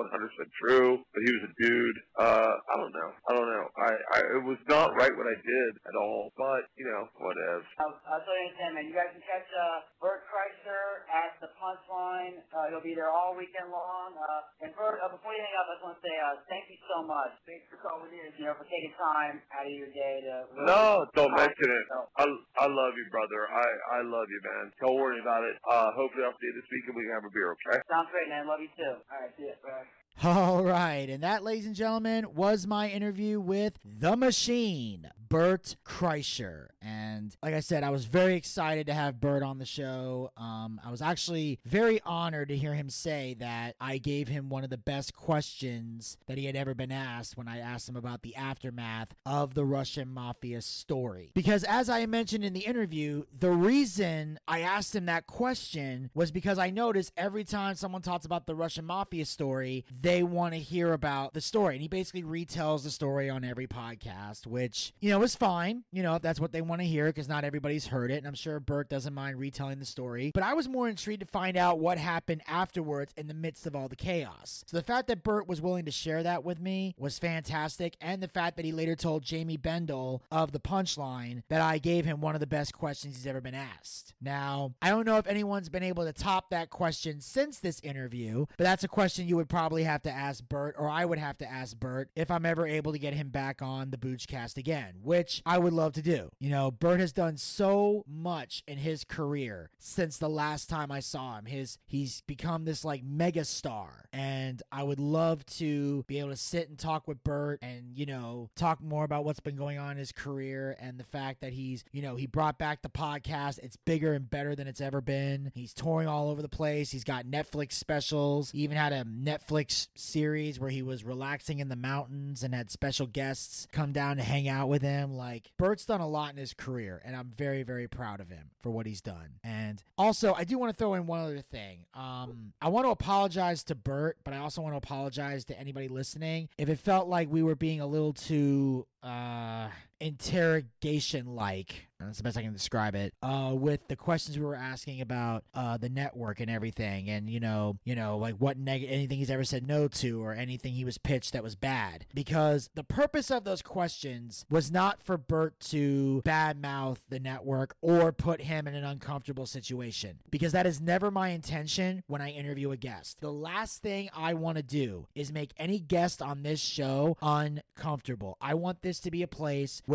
true," but he was a dude. Uh, I don't know. I don't know. I, I it was not right what I did at all. But you know, whatever. I'll, I'll tell you anything, man. You guys can catch uh, Bert Kreischer at the Punchline. Uh, he'll be there all weekend long. Uh, and Bert, uh, before you hang up, I just want to say uh, thank you so much. Thanks for calling in. You know, for taking time out of your day to. No, don't mention it. So, I, I love you, brother. I, I love you, man. Don't worry about it. Uh, hopefully I'll see you this week and we can have a beer, okay? sounds great, man. Love you too. All right, see you. Bye. All right, and that, ladies and gentlemen, was my interview with the machine, Bert Kreischer. And like I said, I was very excited to have Bert on the show. Um, I was actually very honored to hear him say that I gave him one of the best questions that he had ever been asked when I asked him about the aftermath of the Russian mafia story. Because as I mentioned in the interview, the reason I asked him that question was because I noticed every time someone talks about the Russian mafia story, they want to hear about the story. And he basically retells the story on every podcast, which, you know, is fine. You know, if that's what they want to hear, because not everybody's heard it. And I'm sure Bert doesn't mind retelling the story. But I was more intrigued to find out what happened afterwards in the midst of all the chaos. So the fact that Bert was willing to share that with me was fantastic. And the fact that he later told Jamie Bendel of the punchline that I gave him one of the best questions he's ever been asked. Now, I don't know if anyone's been able to top that question since this interview, but that's a question you would probably have to ask Bert, or I would have to ask Bert if I'm ever able to get him back on the Boochcast again, which I would love to do. You know, Bert has done so much in his career since the last time I saw him. His he's become this like mega star, and I would love to be able to sit and talk with Bert and you know talk more about what's been going on in his career and the fact that he's you know he brought back the podcast. It's bigger and better than it's ever been. He's touring all over the place. He's got Netflix specials. He even had a Netflix series where he was relaxing in the mountains and had special guests come down to hang out with him. Like Bert's done a lot in his career, and I'm very very proud of him for what he's done. And also, I do want to throw in one other thing. Um, I want to apologize to Bert, but I also want to apologize to anybody listening if it felt like we were being a little too uh interrogation like that's the best i can describe it uh with the questions we were asking about uh the network and everything and you know you know like what neg anything he's ever said no to or anything he was pitched that was bad. Because the purpose of those questions was not for bert to badmouth the network or put him in an uncomfortable situation. Because that is never my intention when i interview a guest. The last thing i want to do is make any guest on this show uncomfortable. I want this to be a place where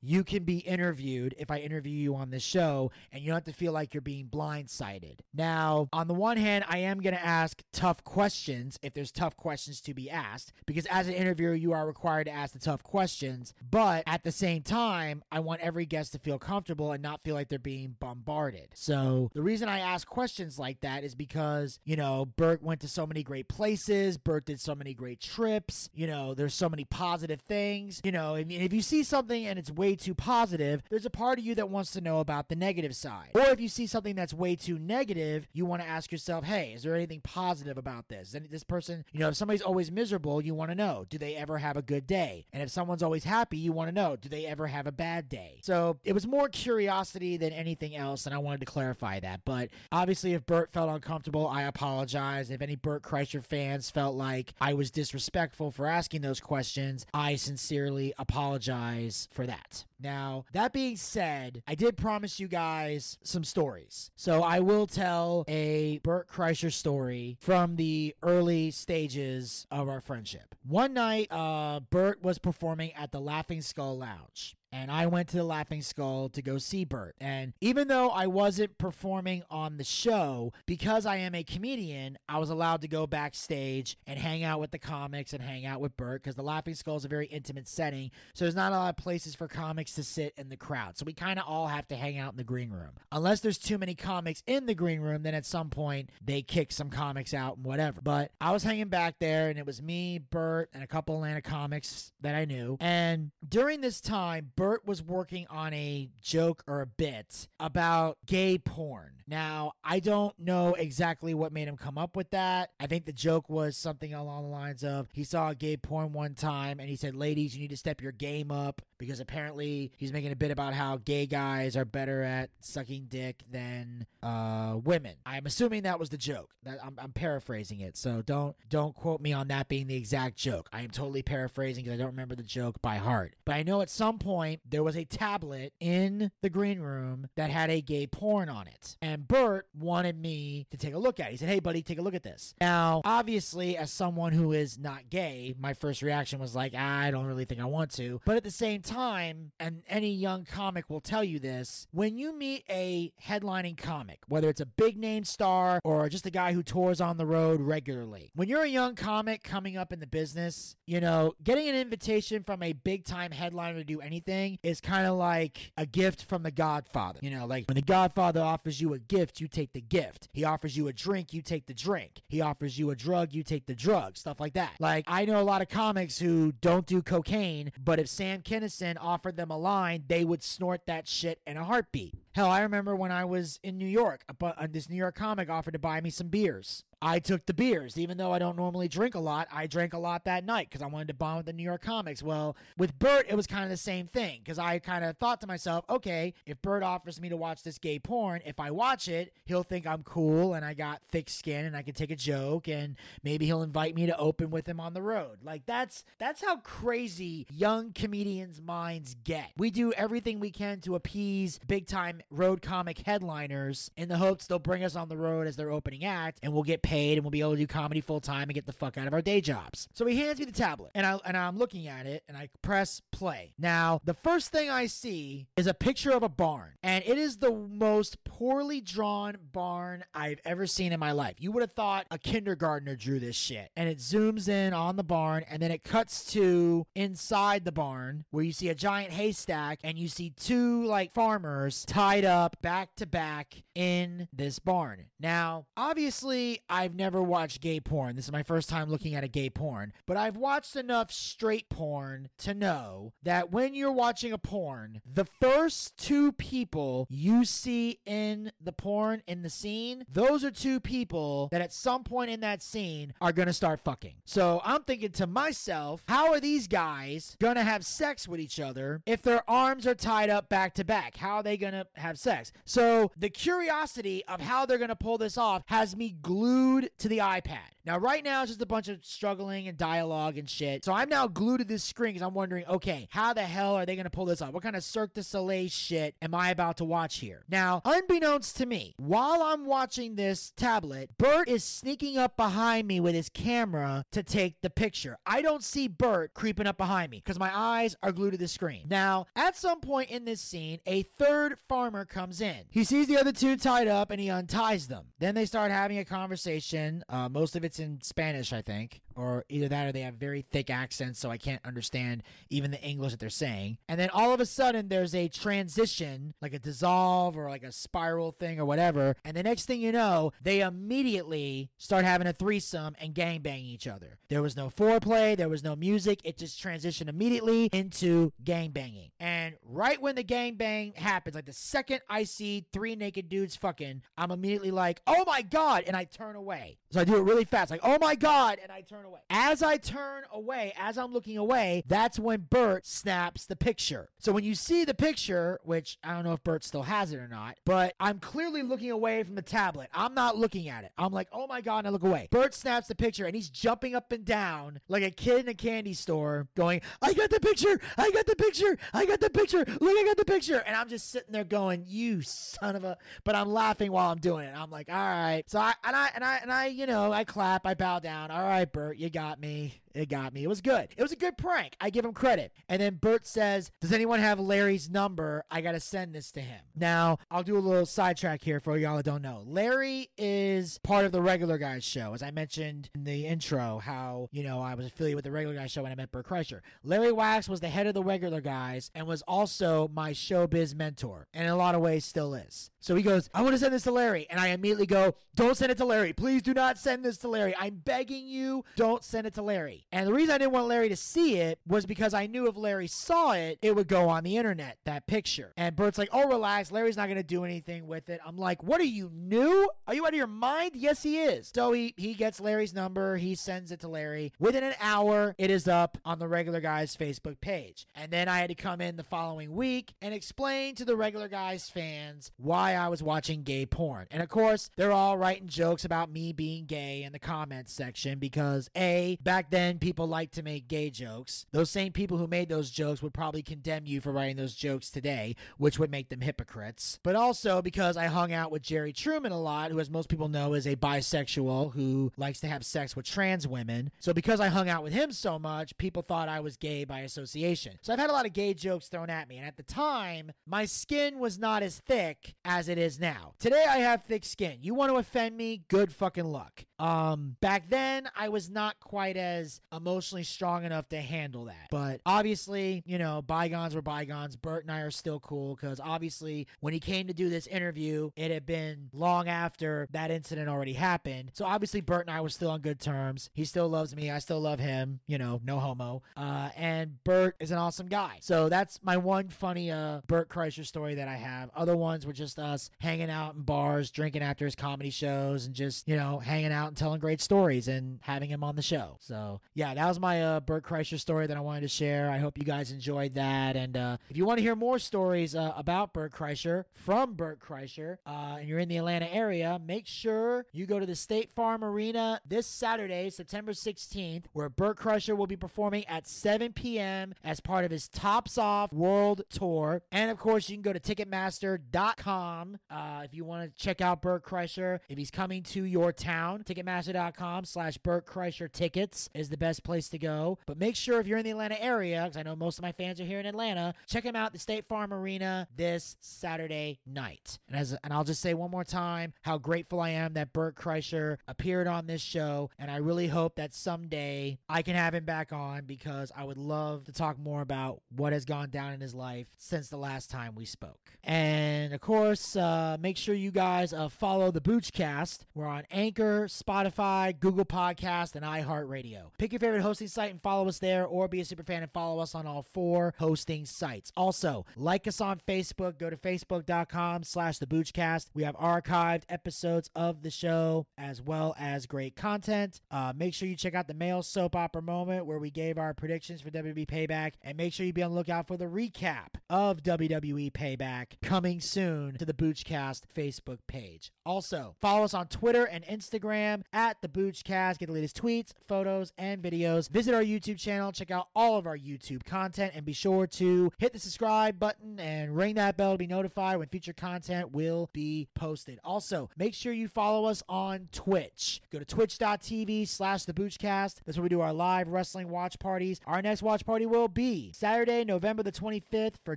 you can be interviewed if I interview you on this show and you don't have to feel like you're being blindsided. Now, on the one hand, I am going to ask tough questions if there's tough questions to be asked because as an interviewer, you are required to ask the tough questions. But at the same time, I want every guest to feel comfortable and not feel like they're being bombarded. So the reason I ask questions like that is because, you know, Bert went to so many great places, Bert did so many great trips, you know, there's so many positive things. You know, if you see something and it's way too positive, there's a part of you that wants to know about the negative side. Or if you see something that's way too negative, you want to ask yourself, hey, is there anything positive about this? And this person, you know, if somebody's always miserable, you want to know, do they ever have a good day? And if someone's always happy, you want to know, do they ever have a bad day? So it was more curiosity than anything else, and I wanted to clarify that. But obviously, if Bert felt uncomfortable, I apologize. If any Bert Kreischer fans felt like I was disrespectful for asking those questions, I sincerely apologize for that. Now, that being said, I did promise you guys some stories. So I will tell a Bert Kreischer story from the early stages of our friendship. One night, uh, Bert was performing at the Laughing Skull Lounge. And I went to the Laughing Skull to go see Bert. And even though I wasn't performing on the show, because I am a comedian, I was allowed to go backstage and hang out with the comics and hang out with Bert because the Laughing Skull is a very intimate setting. So there's not a lot of places for comics to sit in the crowd. So we kind of all have to hang out in the green room. Unless there's too many comics in the green room, then at some point they kick some comics out and whatever. But I was hanging back there and it was me, Bert, and a couple of Atlanta comics that I knew. And during this time, Bert was working on a joke or a bit about gay porn. Now, I don't know exactly what made him come up with that. I think the joke was something along the lines of he saw gay porn one time and he said, Ladies, you need to step your game up because apparently he's making a bit about how gay guys are better at sucking dick than uh, women. I'm assuming that was the joke. That I'm, I'm paraphrasing it, so don't don't quote me on that being the exact joke. I am totally paraphrasing because I don't remember the joke by heart. But I know at some point there was a tablet in the green room that had a gay porn on it, and Bert wanted me to take a look at. it. He said, "Hey, buddy, take a look at this." Now, obviously, as someone who is not gay, my first reaction was like, "I don't really think I want to," but at the same time, and any young comic will tell you this, when you meet a headlining comic, whether it's a big name star or just a guy who tours on the road regularly, when you're a young comic coming up in the business, you know, getting an invitation from a big time headliner to do anything is kind of like a gift from the Godfather. You know, like when the Godfather offers you a gift, you take the gift. He offers you a drink, you take the drink. He offers you a drug, you take the drug. Stuff like that. Like I know a lot of comics who don't do cocaine, but if Sam Kinison offered them a line, they would snort that shit in a heartbeat. Hell, I remember when I was in New York, uh, this New York comic offered to buy me some beers. I took the beers, even though I don't normally drink a lot. I drank a lot that night because I wanted to bond with the New York comics. Well, with Bert, it was kind of the same thing because I kind of thought to myself, okay, if Bert offers me to watch this gay porn, if I watch it, he'll think I'm cool and I got thick skin and I can take a joke and maybe he'll invite me to open with him on the road. Like that's that's how crazy young comedians' minds get. We do everything we can to appease big time road comic headliners in the hopes they'll bring us on the road as their opening act and we'll get paid and we'll be able to do comedy full time and get the fuck out of our day jobs. So he hands me the tablet and I and I'm looking at it and I press play. Now, the first thing I see is a picture of a barn and it is the most poorly drawn barn I've ever seen in my life. You would have thought a kindergartner drew this shit. And it zooms in on the barn and then it cuts to inside the barn where you see a giant haystack and you see two like farmers tied up back to back in this barn. Now, obviously, I've never watched gay porn. This is my first time looking at a gay porn, but I've watched enough straight porn to know that when you're watching a porn, the first two people you see in the porn in the scene, those are two people that at some point in that scene are going to start fucking. So I'm thinking to myself, how are these guys going to have sex with each other if their arms are tied up back to back? How are they going to have sex? So the curiosity of how they're going to pull this off has me glued to the iPad. Now, right now, it's just a bunch of struggling and dialogue and shit. So I'm now glued to this screen because I'm wondering, okay, how the hell are they going to pull this off? What kind of Cirque du Soleil shit am I about to watch here? Now, unbeknownst to me, while I'm watching this tablet, Bert is sneaking up behind me with his camera to take the picture. I don't see Bert creeping up behind me because my eyes are glued to the screen. Now, at some point in this scene, a third farmer comes in. He sees the other two tied up and he unties them. Then they start having a conversation. Uh, most of it's in Spanish, I think, or either that or they have very thick accents, so I can't understand even the English that they're saying. And then all of a sudden, there's a transition, like a dissolve or like a spiral thing or whatever. And the next thing you know, they immediately start having a threesome and gangbanging each other. There was no foreplay, there was no music. It just transitioned immediately into gangbanging. And right when the gangbang happens, like the second I see three naked dudes fucking, I'm immediately like, oh my God. And I turn away. So I do it really fast, like, oh my God. And I turn away. As I turn away, as I'm looking away, that's when Bert snaps the picture. So when you see the picture, which I don't know if Bert still has it or not, but I'm clearly looking away from the tablet. I'm not looking at it. I'm like, oh my God, and I look away. Bert snaps the picture and he's jumping up and down like a kid in a candy store, going, I got the picture. I got the picture. I got the picture. Look, I got the picture. And I'm just sitting there going, you son of a, but I'm laughing while I'm doing it. I'm like, all right. So I, and I, and I, and I, you know, I clap, I bow down. All right, Bert, you got me. It got me. It was good. It was a good prank. I give him credit. And then Bert says, Does anyone have Larry's number? I got to send this to him. Now, I'll do a little sidetrack here for y'all that don't know. Larry is part of the Regular Guys show. As I mentioned in the intro, how, you know, I was affiliated with the Regular Guys show when I met Bert Kreischer. Larry Wachs was the head of the Regular Guys and was also my showbiz mentor, and in a lot of ways still is. So he goes, I want to send this to Larry. And I immediately go, Don't send it to Larry. Please do not send this to Larry. I'm begging you, don't send it to Larry. And the reason I didn't want Larry to see it was because I knew if Larry saw it, it would go on the internet, that picture. And Bert's like, Oh, relax. Larry's not going to do anything with it. I'm like, What are you new? Are you out of your mind? Yes, he is. So he, he gets Larry's number. He sends it to Larry. Within an hour, it is up on the regular guy's Facebook page. And then I had to come in the following week and explain to the regular guy's fans why I was watching gay porn. And of course, they're all writing jokes about me being gay in the comments section because A, back then people like to make gay jokes. Those same people who made those jokes would probably condemn you for writing those jokes today, which would make them hypocrites. But also because I hung out with Jerry Truman a lot, who as most people know is a bisexual who likes to have sex with trans women. So because I hung out with him so much, people thought I was gay by association. So I've had a lot of gay jokes thrown at me. And at the time, my skin was not as thick as it is now. Today I have thick skin. You want to offend me? Good fucking luck. Um, back then I was not quite as emotionally strong enough to handle that. But obviously, you know, bygones were bygones. Bert and I are still cool because obviously when he came to do this interview, it had been long after that incident already happened. So obviously Bert and I were still on good terms. He still loves me. I still love him. You know, no homo. Uh, and Bert is an awesome guy. So that's my one funny uh Bert Kreischer story that I have. Other ones were just us hanging out in bars, drinking after his comedy shows, and just you know hanging out and telling great stories and having him on the show. So yeah, that was my uh, Bert Kreischer story that I wanted to share. I hope you guys enjoyed that. And uh, if you want to hear more stories uh, about Bert Kreischer from Bert Kreischer, uh, and you're in the Atlanta area, make sure you go to the State Farm Arena this Saturday, September 16th, where Bert Kreischer will be performing at 7 p.m. as part of his Tops Off World Tour. And of course, you can go to Ticketmaster.com uh, if you want to check out Bert Kreischer. If he's coming to your town, Ticketmaster.com slash Bert Kreischer tickets is the best place to go. But make sure if you're in the Atlanta area, because I know most of my fans are here in Atlanta, check him out at the State Farm Arena this Saturday night. And as and I'll just say one more time how grateful I am that Bert Kreischer appeared on this show, and I really hope that someday I can have him back on because I would love to talk more about what has gone down in his life since the last time we spoke. And of course, uh, make sure you guys uh, follow the Boochcast. We're on Anchor, Spotify, Google Podcast, and iHeartRadio. Pick your favorite hosting site and follow us there, or be a super fan and follow us on all four hosting sites. Also, like us on Facebook. Go to facebook.com slash the Boochcast. We have archived episodes of the show as well as great content. Uh, make sure you check out the male soap opera moment where we gave our predictions for WWE Payback, and make sure you be on the lookout for the recap of WWE Payback coming soon to the Boochcast Facebook page. Also, follow us on Twitter and Instagram at the Boochcast. Get the latest tweets, photos, and videos. Visit our YouTube channel. Check out all of our YouTube content, and be sure to hit the subscribe button and ring that bell to be notified when future content will be posted. Also, make sure you follow us on Twitch. Go to twitch.tv slash the Boochcast. That's where we do our live wrestling watch parties. Our next watch party will be Saturday, November the 25th for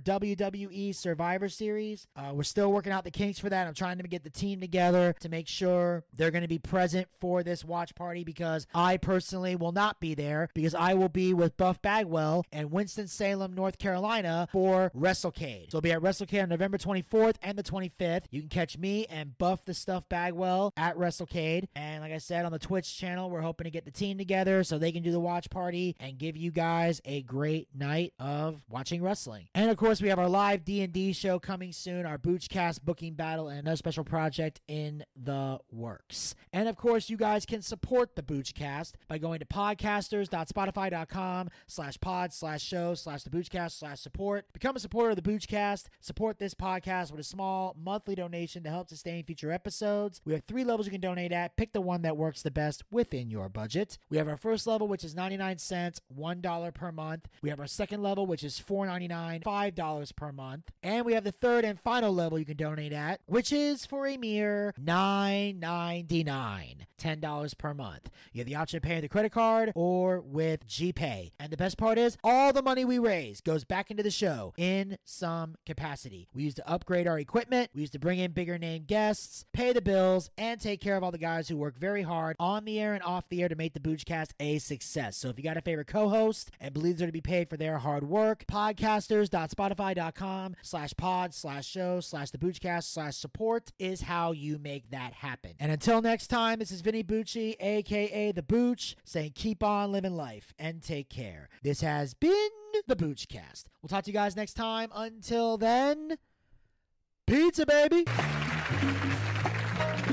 WWE Survivor Series. Uh, we're still working out the kinks for that. I'm trying to get the team together to make sure they're going to be present for this watch party because I personally will not be there because I will be with Buff Bagwell and Winston-Salem, North Carolina for WrestleCade. So we'll be at WrestleCade on November 24th and the 25th. You can catch me and Buff the Stuff Bagwell at WrestleCade. And like I said on the Twitch channel, we're hoping to get the team together so they can do the watch party and give you guys a great night of watching wrestling. And of course, we have our live D&D show coming soon, our Boochcast booking battle and another special project in the works. And of course, you guys can support the Boochcast by going to podcasters.spotify.com slash pod slash show slash the Boochcast slash support. Become a supporter of the Boochcast. Support this podcast with a small monthly donation to help sustain future episodes. We have three levels you can donate at. Pick the one that works the best within your budget. We have our first level, which is 99 cents, $1 per month. We have our second level, which is $4.99, $5 per month. And we have the third and final level you can donate at, which is for a mere $9.99, $10 per month. You have the option of paying a credit card or with GPay. And the best part is, all the money we raise goes back into the show in some capacity. We use to upgrade our equipment, we use to bring in bigger name guests, pay the bills, and take care of all the guys who work very hard on the air and off the air to make the Boochcast a success. So if you got a favorite co-host and believes they're to be paid for their hard work, podcasters.spotify.com slash pod slash show slash the Boochcast slash support is how you make that happen. And until next time, this is Vinny Bucci, aka The Booch, saying keep on living life and take care. This has been the Boochcast. We'll talk to you guys next time. Until then, pizza, baby.